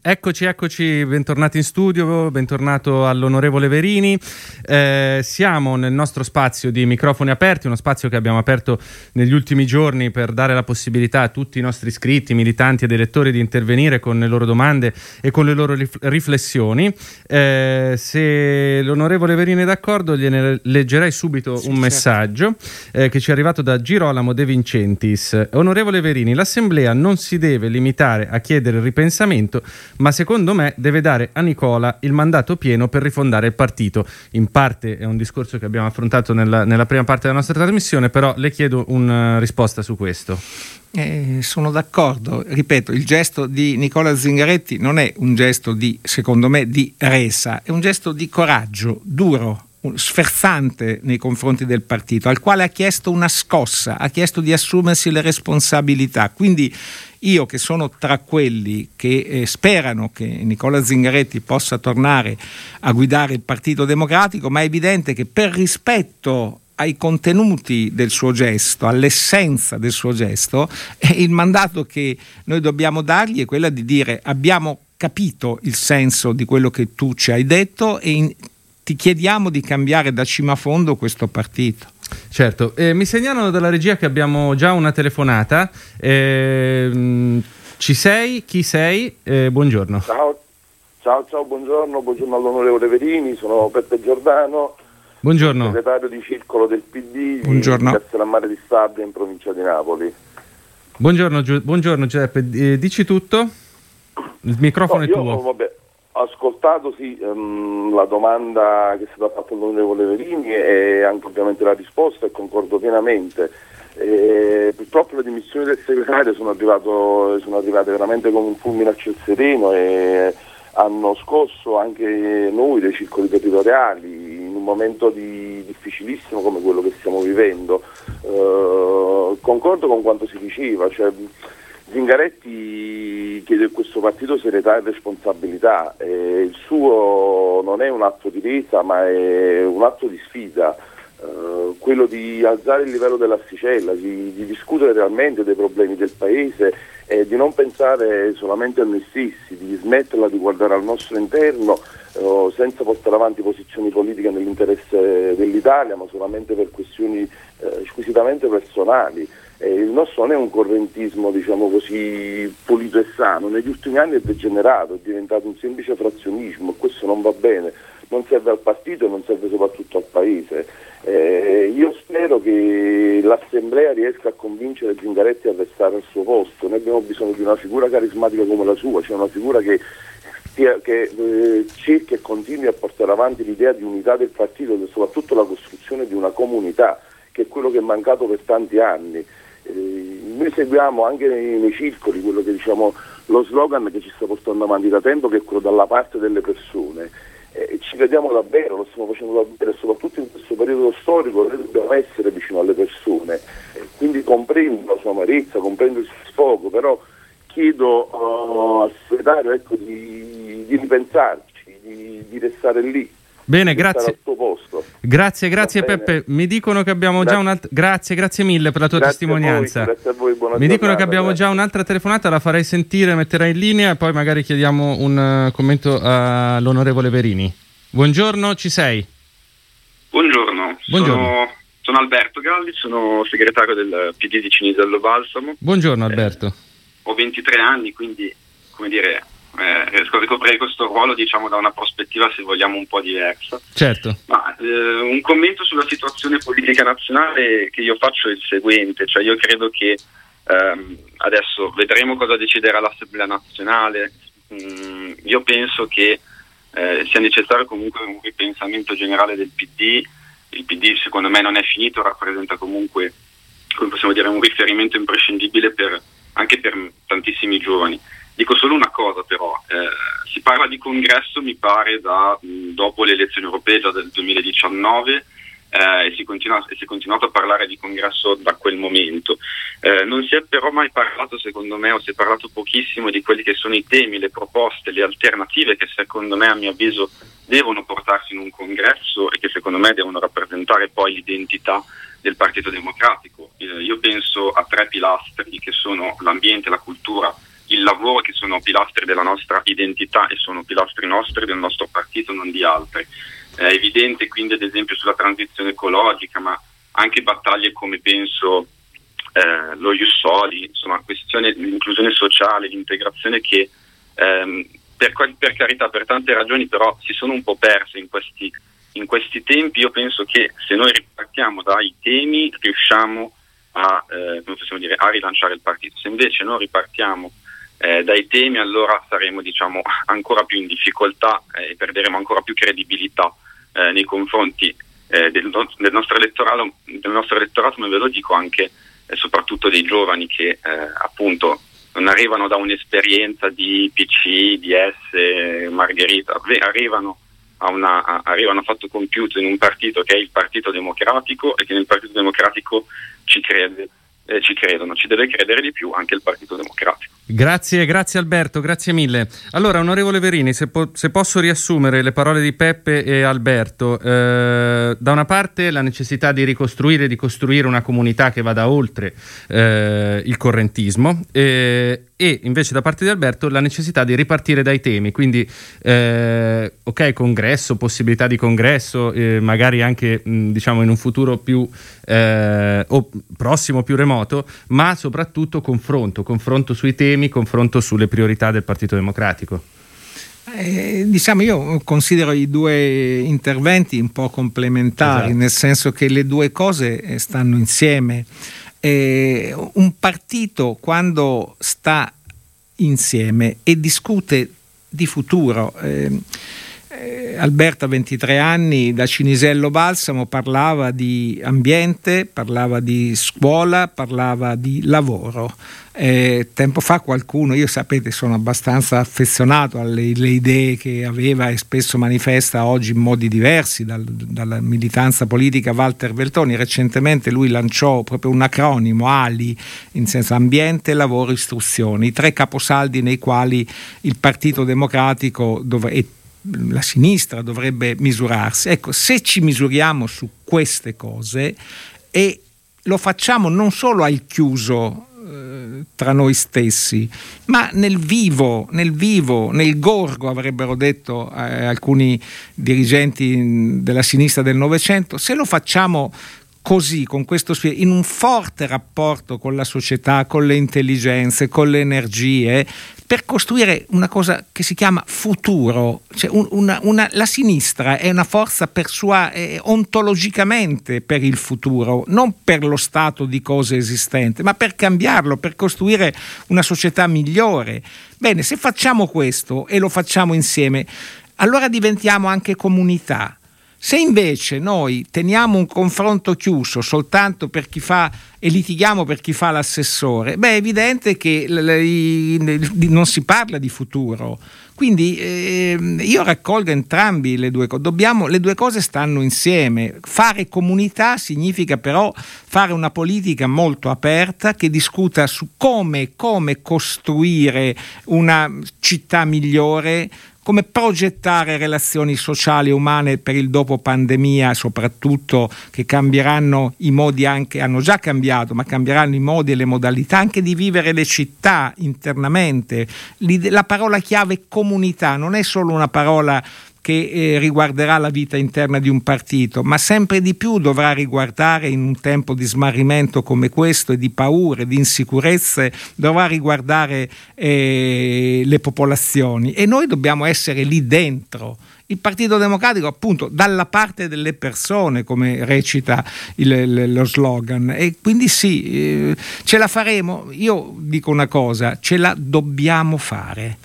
Eccoci, eccoci, bentornati in studio, bentornato all'onorevole Verini. Eh, siamo nel nostro spazio di microfoni aperti, uno spazio che abbiamo aperto negli ultimi giorni per dare la possibilità a tutti i nostri iscritti, militanti ed elettori di intervenire con le loro domande e con le loro rif- riflessioni. Eh, se l'onorevole Verini è d'accordo, gliene leggerei subito sì, un certo. messaggio eh, che ci è arrivato da Girolamo De Vincentis. Onorevole Verini, l'Assemblea non si deve limitare a chiedere il ripensamento ma secondo me deve dare a Nicola il mandato pieno per rifondare il partito. In parte è un discorso che abbiamo affrontato nella, nella prima parte della nostra trasmissione, però le chiedo una risposta su questo. Eh, sono d'accordo, ripeto, il gesto di Nicola Zingaretti non è un gesto di, secondo me, di resa, è un gesto di coraggio duro, sferzante nei confronti del partito, al quale ha chiesto una scossa, ha chiesto di assumersi le responsabilità. Quindi io che sono tra quelli che eh, sperano che Nicola Zingaretti possa tornare a guidare il Partito Democratico, ma è evidente che per rispetto ai contenuti del suo gesto, all'essenza del suo gesto, il mandato che noi dobbiamo dargli è quello di dire abbiamo capito il senso di quello che tu ci hai detto e in, ti chiediamo di cambiare da cima a fondo questo partito. Certo, eh, mi segnalano dalla regia che abbiamo già una telefonata. Eh, ci sei? Chi sei? Eh, buongiorno. Ciao. ciao, ciao, buongiorno, buongiorno all'onorevole Verini, sono Peppe Giordano. Buongiorno. Segretario di circolo del PD buongiorno. di Castellammare di Stabia in provincia di Napoli. Buongiorno, buongiorno Giuseppe, eh, dici tutto? Il microfono no, è tuo. Vabbè, ascoltato sì, um, la domanda che è stata fatta all'onorevole Verini e anche ovviamente la risposta e concordo pienamente. E, purtroppo le dimissioni del segretario sono, arrivato, sono, arrivate veramente come un fulmine a ciel sereno e hanno scosso anche noi dei circoli territoriali in un momento di, difficilissimo come quello che stiamo vivendo. Uh, concordo con quanto si diceva, cioè, Zingaretti chiede a questo partito serietà e responsabilità, eh, il suo non è un atto di resa ma è un atto di sfida, eh, quello di alzare il livello dell'asticella, di, di, discutere realmente dei problemi del paese e di non pensare solamente a noi stessi, di smetterla di guardare al nostro interno eh, senza portare avanti posizioni politiche nell'interesse dell'Italia ma solamente per questioni eh, squisitamente personali. Eh, il nostro non è un correntismo diciamo così pulito e sano, negli ultimi anni è degenerato, è diventato un semplice frazionismo e questo non va bene, non serve al partito e non serve soprattutto al Paese. Eh, io spero che l'Assemblea riesca a convincere Zingaretti a restare al suo posto, noi abbiamo bisogno di una figura carismatica come la sua, cioè una figura che che eh, cerchi e continui a portare avanti l'idea di unità del partito e soprattutto la costruzione di una comunità, che è quello che è mancato per tanti anni. Eh, noi seguiamo anche nei, nei circoli quello che diciamo lo slogan che ci sta portando avanti da tempo che è quello dalla parte delle persone. Eh, ci crediamo davvero, lo stiamo facendo davvero soprattutto in questo periodo storico noi dobbiamo essere vicino alle persone. Eh, quindi comprendo la sua amarezza, comprendo il suo sfogo però chiedo uh, al segretario ecco, di, di, ripensarci, di, di restare lì Bene, grazie. Grazie, grazie Peppe. Mi dicono che abbiamo grazie. già un'altra. Grazie, grazie mille per la tua grazie testimonianza. A voi, grazie a voi, buona Mi dicono che abbiamo grazie. già un'altra telefonata, la farei sentire, metterai in linea e poi magari chiediamo un uh, commento all'onorevole Verini. Buongiorno, ci sei? Buongiorno. Buongiorno. Sono, sono Alberto Galli, sono segretario del PD di Cinisello Balsamo. Buongiorno Alberto. Eh, ho 23 anni, quindi come dire, eh, riesco a ricoprire questo ruolo diciamo da una prospettiva se vogliamo un po' diversa. Certo. Ma, eh, un commento sulla situazione politica nazionale che io faccio è il seguente, cioè io credo che ehm, adesso vedremo cosa deciderà l'Assemblea nazionale, mm, io penso che eh, sia necessario comunque un ripensamento generale del PD, il PD secondo me non è finito, rappresenta comunque come possiamo dire, un riferimento imprescindibile per, anche per tantissimi giovani. Dico solo una cosa però, eh, si parla di congresso mi pare da mh, dopo le elezioni europee già del 2019 eh, e, si continua, e, si è continuato a parlare di congresso da quel momento. Eh, non si è però mai parlato secondo me o si è parlato pochissimo di quelli che sono i temi, le proposte, le alternative che secondo me a mio avviso devono portarsi in un congresso e che secondo me devono rappresentare poi l'identità del Partito Democratico. Eh, io penso a tre pilastri che sono l'ambiente, la cultura, il lavoro che sono pilastri della nostra identità e sono pilastri nostri del nostro partito, non di altri. È evidente quindi ad esempio sulla transizione ecologica, ma anche battaglie come penso eh, lo Jussoli, insomma questione inclusione sociale, di integrazione che ehm, per, per, carità per tante ragioni però si sono un po' perse in questi, in questi tempi. Io penso che se noi ripartiamo dai temi riusciamo a, eh, dire, a rilanciare il partito, se invece non ripartiamo eh, dai temi allora saremo diciamo, ancora più in difficoltà e perderemo ancora più credibilità eh, nei confronti eh, del, del, nostro elettorato, del nostro elettorato, ma ve lo dico anche e soprattutto dei giovani che eh, appunto non arrivano da un'esperienza di PC, DS, Margherita, arrivano a, una, a, arrivano a fatto compiuto in un partito che è il Partito Democratico e che nel Partito Democratico ci crede eh, ci credono, ci deve credere di più anche il Partito Democratico. Grazie, grazie Alberto, grazie mille. Allora, onorevole Verini, se, po- se posso riassumere le parole di Peppe e Alberto, eh, da una parte la necessità di ricostruire, di costruire una comunità che vada oltre eh, il correntismo eh, e invece da parte di Alberto la necessità di ripartire dai temi, quindi eh, ok congresso, possibilità di congresso, eh, magari anche mh, diciamo in un futuro più eh, o prossimo, più remoto, ma soprattutto confronto, confronto sui temi, confronto sulle priorità del Partito Democratico. Eh, diciamo io considero i due interventi un po' complementari, esatto. nel senso che le due cose eh, stanno insieme. Eh, un partito quando sta insieme e discute di futuro, eh, eh, Alberto a 23 anni da Cinisello Balsamo parlava di ambiente, parlava di scuola, parlava di lavoro. Eh, tempo fa qualcuno, io sapete sono abbastanza affezionato alle idee che aveva e spesso manifesta oggi in modi diversi dal, dalla militanza politica Walter Veltoni, recentemente lui lanciò proprio un acronimo ALI, in senso ambiente, lavoro, istruzione, i tre caposaldi nei quali il Partito Democratico dov- e la sinistra dovrebbe misurarsi. Ecco, se ci misuriamo su queste cose e lo facciamo non solo al chiuso tra noi stessi, ma nel vivo, nel vivo, nel gorgo, avrebbero detto eh, alcuni dirigenti della sinistra del Novecento, se lo facciamo così, con questo spirito, in un forte rapporto con la società, con le intelligenze, con le energie, per costruire una cosa che si chiama futuro. Cioè una, una, la sinistra è una forza per sua, eh, ontologicamente per il futuro, non per lo stato di cose esistenti, ma per cambiarlo, per costruire una società migliore. Bene, se facciamo questo e lo facciamo insieme, allora diventiamo anche comunità se invece noi teniamo un confronto chiuso soltanto per chi fa e litighiamo per chi fa l'assessore, beh è evidente che non si parla di futuro. Quindi eh, io raccolgo entrambi le due cose. Dobbiamo, le due cose stanno insieme. Fare comunità significa però fare una politica molto aperta che discuta su come, come costruire una città migliore, come progettare relazioni sociali e umane per il dopo pandemia, soprattutto che cambieranno i modi anche, hanno già cambiato, ma cambieranno i modi e le modalità anche di vivere le città internamente. La parola chiave comunità non è solo una parola che eh, riguarderà la vita interna di un partito, ma sempre di più dovrà riguardare in un tempo di smarrimento come questo e di paure, di insicurezze, dovrà riguardare eh, le popolazioni. E noi dobbiamo essere lì dentro. Il Partito Democratico appunto dalla parte delle persone come recita il, lo slogan. E quindi sì eh, ce la faremo. Io dico una cosa ce la dobbiamo fare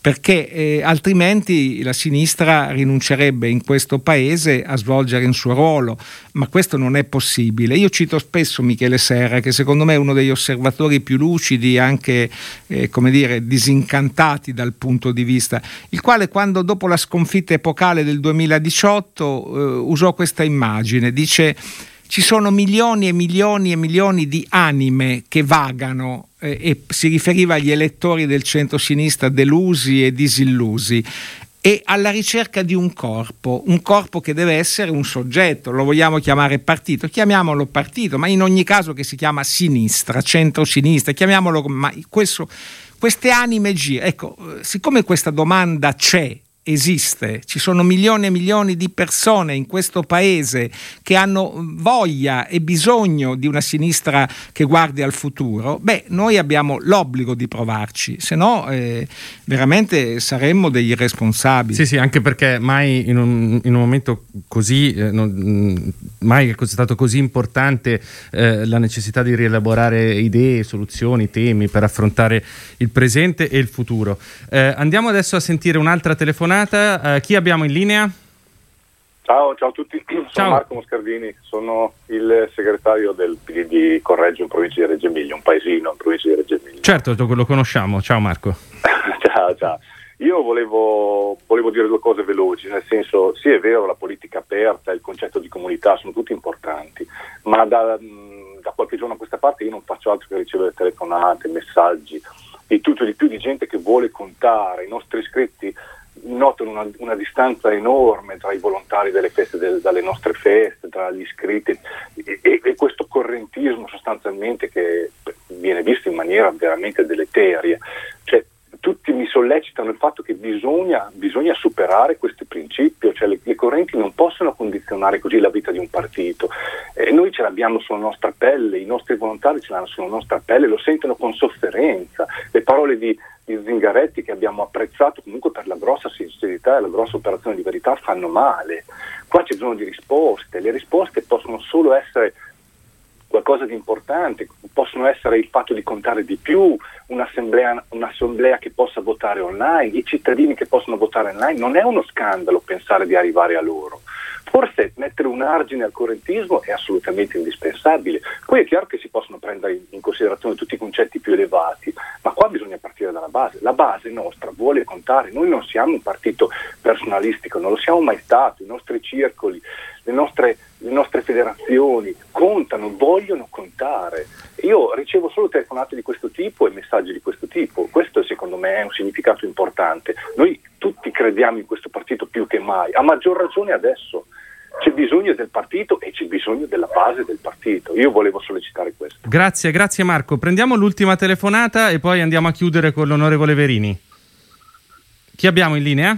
perché eh, altrimenti la sinistra rinuncerebbe in questo paese a svolgere il suo ruolo, ma questo non è possibile. Io cito spesso Michele Serra, che secondo me è uno degli osservatori più lucidi, anche eh, come dire, disincantati dal punto di vista, il quale quando dopo la sconfitta epocale del 2018 eh, usò questa immagine, dice ci sono milioni e milioni e milioni di anime che vagano eh, e si riferiva agli elettori del centro-sinistra delusi e disillusi e alla ricerca di un corpo, un corpo che deve essere un soggetto, lo vogliamo chiamare partito, chiamiamolo partito, ma in ogni caso che si chiama sinistra, centro-sinistra, chiamiamolo, ma questo queste anime girano. Ecco, siccome questa domanda c'è esiste, ci sono milioni e milioni di persone in questo paese che hanno voglia e bisogno di una sinistra che guardi al futuro, beh, noi abbiamo l'obbligo di provarci, se no eh, veramente saremmo degli irresponsabili. Sì, sì, anche perché mai in un, in un momento così, eh, non, mai è stato così importante eh, la necessità di rielaborare idee, soluzioni, temi per affrontare il presente e il futuro. Eh, andiamo adesso a sentire un'altra telefonata telefonata. Uh, chi abbiamo in linea? Ciao, ciao a tutti, sono Ciao. Marco Moscardini, sono il segretario del PD di Correggio in provincia di Reggio Emilia, un paesino in provincia di Reggio Emilia. Certo, lo conosciamo. Ciao Marco. ciao, ciao. Io volevo, volevo, dire due cose veloci, nel senso, sì è vero, la politica aperta, il concetto di comunità sono tutti importanti, ma da, da qualche giorno a questa parte io non faccio altro che ricevere telefonate, messaggi e tutto di più di gente che vuole contare, i nostri iscritti notano una, una, distanza enorme tra i volontari delle feste, del, dalle nostre feste, tra gli iscritti e, e, e, questo correntismo sostanzialmente che viene visto in maniera veramente deleteria. Cioè, tutti mi sollecitano il fatto che bisogna, bisogna superare questo principio, cioè le, le, correnti non possono condizionare così la vita di un partito. Eh, noi ce l'abbiamo sulla nostra pelle, i nostri volontari ce l'hanno sulla nostra pelle, lo sentono con sofferenza. Le parole di, di Zingaretti che abbiamo apprezzato comunque per la grossa sincerità e la grossa operazione di verità fanno male. Qua c'è bisogno di risposte, le risposte possono solo essere qualcosa di importante, possono essere il fatto di contare di più, un'assemblea, un'assemblea, che possa votare online, i cittadini che possono votare online, non è uno scandalo pensare di arrivare a loro. Forse mettere un argine al correntismo è assolutamente indispensabile. Poi è chiaro che si possono prendere in considerazione tutti i concetti più elevati, ma qua bisogna partire dalla base. La base nostra vuole contare, noi non siamo un partito personalistico, non lo siamo mai stato, i nostri circoli, le nostre, le nostre federazioni contano, vogliono contare. Io ricevo solo telefonate di questo tipo e messaggi di questo tipo, questo secondo me è un significato importante. Noi tutti crediamo in questo partito più che mai, a maggior ragione adesso. C'è bisogno del partito e c'è bisogno della base del partito. Io volevo sollecitare questo. Grazie, grazie Marco. Prendiamo l'ultima telefonata e poi andiamo a chiudere con l'onorevole Verini. Chi abbiamo in linea?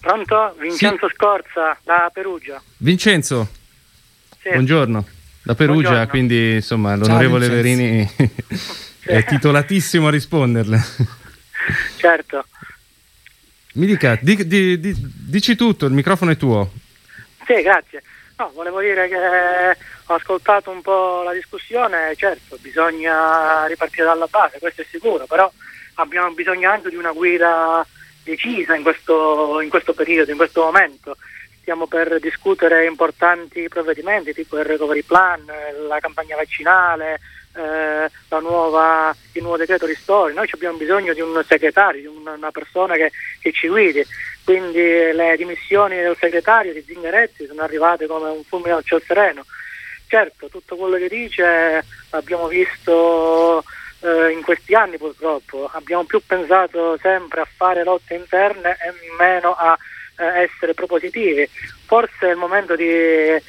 Pronto? Vincenzo sì. Scorza da Perugia. Vincenzo, sì. buongiorno. Da Perugia, buongiorno. quindi insomma l'onorevole Ciao, Verini è titolatissimo a risponderle. Certo. Mi dica, di, di, di, dici tutto, il microfono è tuo. Sì, grazie. No, volevo dire che ho ascoltato un po' la discussione, certo, bisogna ripartire dalla base, questo è sicuro, però abbiamo bisogno anche di una guida decisa in questo, in questo periodo, in questo momento. Stiamo per discutere importanti provvedimenti tipo il recovery plan, la campagna vaccinale, eh, nuova, il nuovo decreto ristori. Noi abbiamo bisogno di un segretario, di una persona che, che, ci guidi. Quindi le dimissioni del segretario di Zingaretti sono arrivate come un fulmine al cielo sereno. Certo, tutto quello che dice l'abbiamo visto eh, in questi anni purtroppo. Abbiamo più pensato sempre a fare lotte interne e meno a eh, essere propositivi. Forse è il momento di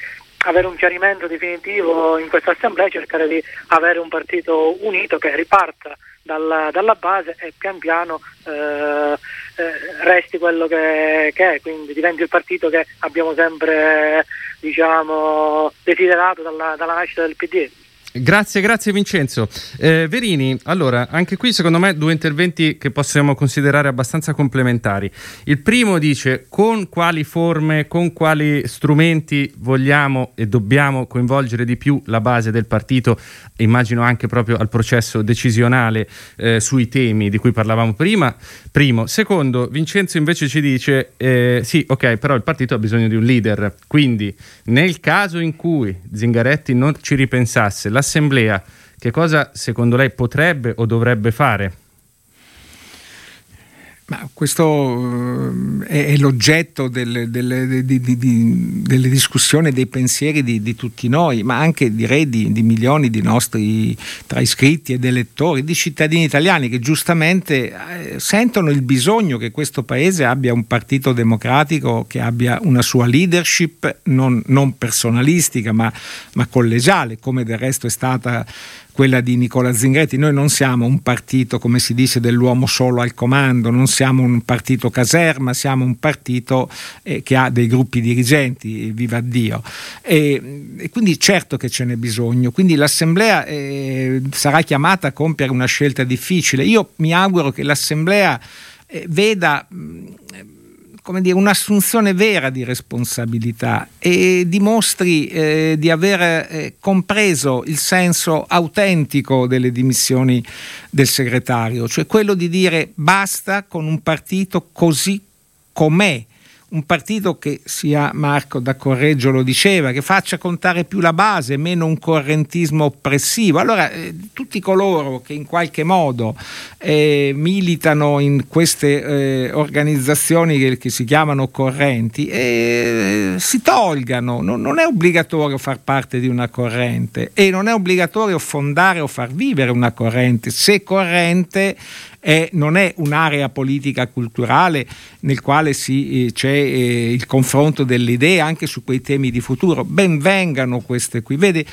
avere un chiarimento definitivo in questa assemblea e cercare di avere un partito unito che riparta dalla, dalla base e pian piano eh, eh, resti quello che, che, è, quindi diventi il partito che abbiamo sempre diciamo, desiderato dalla, dalla nascita del PD. Grazie, grazie Vincenzo. Eh, Verini, allora, anche qui secondo me due interventi che possiamo considerare abbastanza complementari. Il primo dice con quali forme, con quali strumenti vogliamo e dobbiamo coinvolgere di più la base del partito, immagino anche proprio al processo decisionale eh, sui temi di cui parlavamo prima. Primo. Secondo, Vincenzo invece ci dice, eh, sì, ok, però il partito ha bisogno di un leader, quindi nel caso in cui Zingaretti non ci ripensasse, la l'Assemblea che cosa secondo lei potrebbe o dovrebbe fare? Ma questo è, l'oggetto delle, delle, di, di, di, delle discussioni, dei pensieri di, tutti noi, ma anche direi di, milioni di nostri tra iscritti ed elettori, di cittadini italiani che giustamente eh, sentono il bisogno che questo Paese abbia un partito democratico, che abbia una sua leadership non, non personalistica ma, ma collegiale, come del resto è stata quella di Nicola Zingretti. Noi non siamo un partito, come si dice, dell'uomo solo al comando, non siamo un partito caserma, siamo un partito eh, che ha dei gruppi dirigenti, viva Dio. E, e, quindi certo che ce n'è bisogno. Quindi l'Assemblea eh, sarà chiamata a compiere una scelta difficile. Io mi auguro che l'Assemblea eh, veda... Mh, come dire, un'assunzione vera di responsabilità e dimostri eh, di aver eh, compreso il senso autentico delle dimissioni del segretario, cioè quello di dire basta con un partito così com'è un partito che sia Marco da Correggio lo diceva, che faccia contare più la base, meno un correntismo oppressivo. Allora, eh, tutti coloro che in qualche modo eh, militano in queste eh, organizzazioni che, che, si chiamano correnti, eh, si tolgano. Non, non è obbligatorio far parte di una corrente e non è obbligatorio fondare o far vivere una corrente. Se corrente è, non è un'area politica culturale nel quale si, eh, c'è eh, il confronto delle idee anche su quei temi di futuro. Ben vengano queste qui. Vede,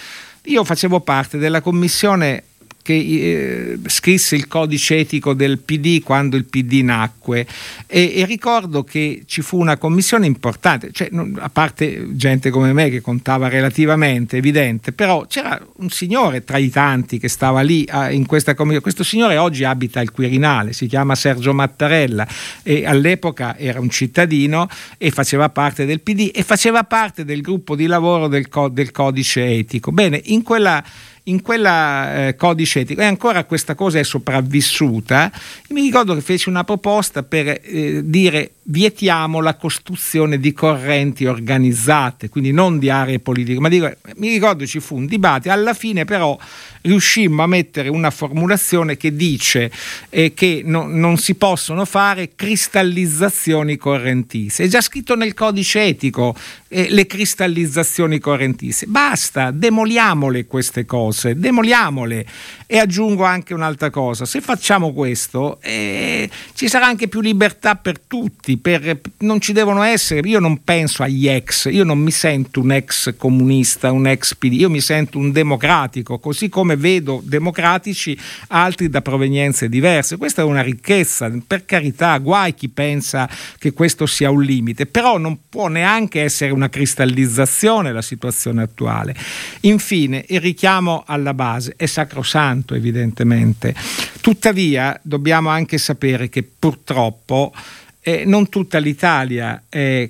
io facevo parte della commissione che eh, scrisse il codice etico del PD quando il PD nacque e, e ricordo che ci fu una commissione importante, cioè, non, a parte gente come me che contava relativamente, evidente, però c'era un signore tra i tanti che stava lì a, in questa commissione, questo signore oggi abita al Quirinale, si chiama Sergio Mattarella e all'epoca era un cittadino e faceva parte del PD e faceva parte del gruppo di lavoro del, del codice etico. Bene, in quella in quella eh, codice etico e ancora questa cosa è sopravvissuta. Mi ricordo che feci una proposta per eh, dire vietiamo la costruzione di correnti organizzate, quindi non di aree politiche, ma dico, mi ricordo ci fu un dibattito, alla fine però riuscimmo a mettere una formulazione che dice eh, che no, non si possono fare cristallizzazioni correntizie. È già scritto nel codice etico eh, le cristallizzazioni correntizie. Basta, demoliamole queste cose, demoliamole. E aggiungo anche un'altra cosa, se facciamo questo eh, ci sarà anche più libertà per tutti, per, non ci devono essere, io non penso agli ex, io non mi sento un ex comunista, un ex PD, io mi sento un democratico, così come vedo democratici altri da provenienze diverse. Questa è una ricchezza, per carità, guai chi pensa che questo sia un limite, però non può neanche essere una cristallizzazione la situazione attuale. Infine, il richiamo alla base è sacrosanto evidentemente. Tuttavia dobbiamo anche sapere che purtroppo eh, non tutta l'Italia è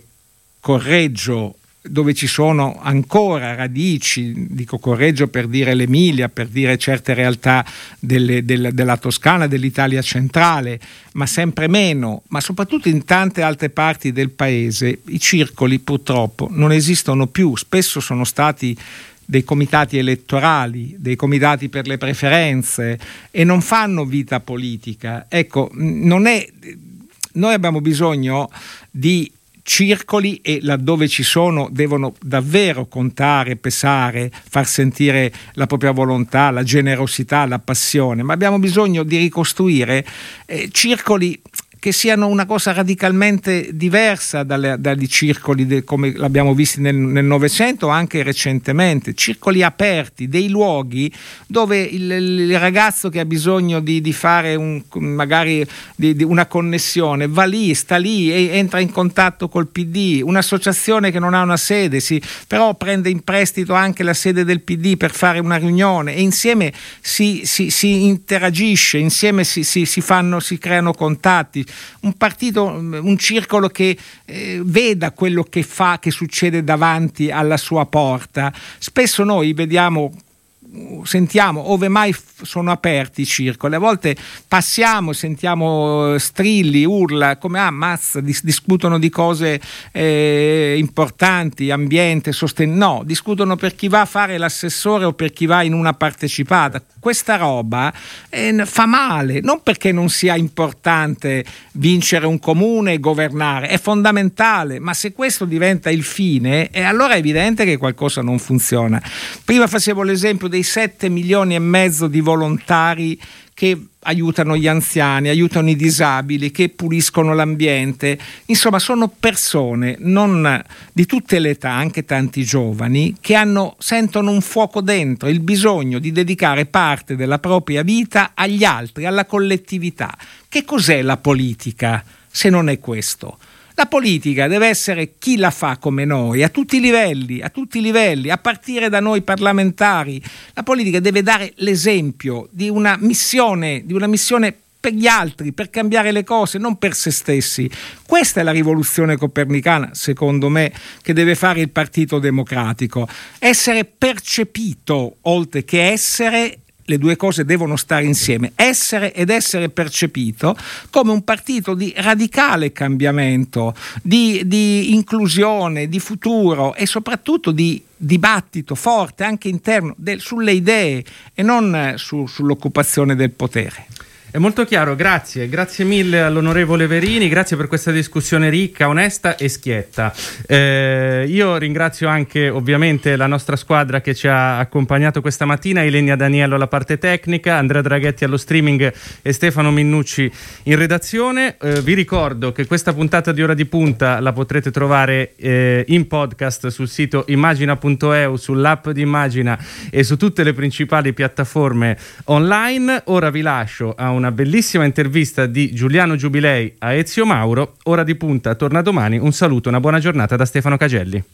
Correggio dove ci sono ancora radici, dico Correggio per dire l'Emilia, per dire certe realtà delle, della, della Toscana, dell'Italia centrale, ma sempre meno, ma soprattutto in tante altre parti del paese, i circoli purtroppo non esistono più, spesso sono stati dei comitati elettorali, dei comitati per le preferenze e non fanno vita politica. Ecco, non è, noi abbiamo bisogno di circoli e laddove ci sono devono davvero contare, pesare, far sentire la propria volontà, la generosità, la passione, ma abbiamo bisogno di ricostruire eh, circoli che siano una cosa radicalmente diversa dalle, dagli circoli de, come l'abbiamo visto nel Novecento anche recentemente, circoli aperti, dei luoghi dove il, il ragazzo che ha bisogno di, di fare un, magari di, di una connessione va lì, sta lì e entra in contatto col PD, un'associazione che non ha una sede, si, però prende in prestito anche la sede del PD per fare una riunione e insieme si, si, si interagisce, insieme si, si, fanno, si creano contatti un partito, un circolo che eh, veda quello che fa, che succede davanti alla sua porta. Spesso noi vediamo sentiamo ove mai sono aperti i circoli, a volte passiamo, sentiamo strilli, urla, come ah, mazza, dis- discutono di cose eh, importanti, ambiente, sosten- no, discutono per chi va a fare l'assessore o per chi va in una partecipata. Questa roba eh, fa male, non perché non sia importante vincere un comune e governare, è fondamentale, ma se questo diventa il fine, eh, allora è evidente che qualcosa non funziona. Prima facevo l'esempio dei dei 7 milioni e mezzo di volontari che aiutano gli anziani, aiutano i disabili, che puliscono l'ambiente. Insomma, sono persone non di tutte le età, anche tanti giovani, che hanno, sentono un fuoco dentro, il bisogno di dedicare parte della propria vita agli altri, alla collettività. Che cos'è la politica se non è questo? La politica deve essere chi la fa come noi, a tutti i livelli, a tutti i livelli, a partire da noi parlamentari. La politica deve dare l'esempio di una missione, di una missione per gli altri, per cambiare le cose, non per se stessi. Questa è la rivoluzione copernicana, secondo me, che deve fare il Partito Democratico. Essere percepito, oltre che essere le due cose devono stare insieme, essere ed essere percepito come un partito di radicale cambiamento, di, di inclusione, di futuro e soprattutto di dibattito forte anche interno del, sulle idee e non su, sull'occupazione del potere. È molto chiaro, grazie, grazie mille all'onorevole Verini, grazie per questa discussione ricca, onesta e schietta. Eh, io ringrazio anche ovviamente la nostra squadra che ci ha accompagnato questa mattina, Elenia Daniello alla parte tecnica, Andrea Draghetti allo streaming e Stefano Minnucci in redazione. Eh, vi ricordo che questa puntata di Ora di Punta la potrete trovare eh, in podcast sul sito immagina.eu, sull'app di Immagina e su tutte le principali piattaforme online. Ora vi lascio a un una bellissima intervista di Giuliano Giubilei a Ezio Mauro. Ora di punta torna domani. Un saluto, una buona giornata da Stefano Cagelli.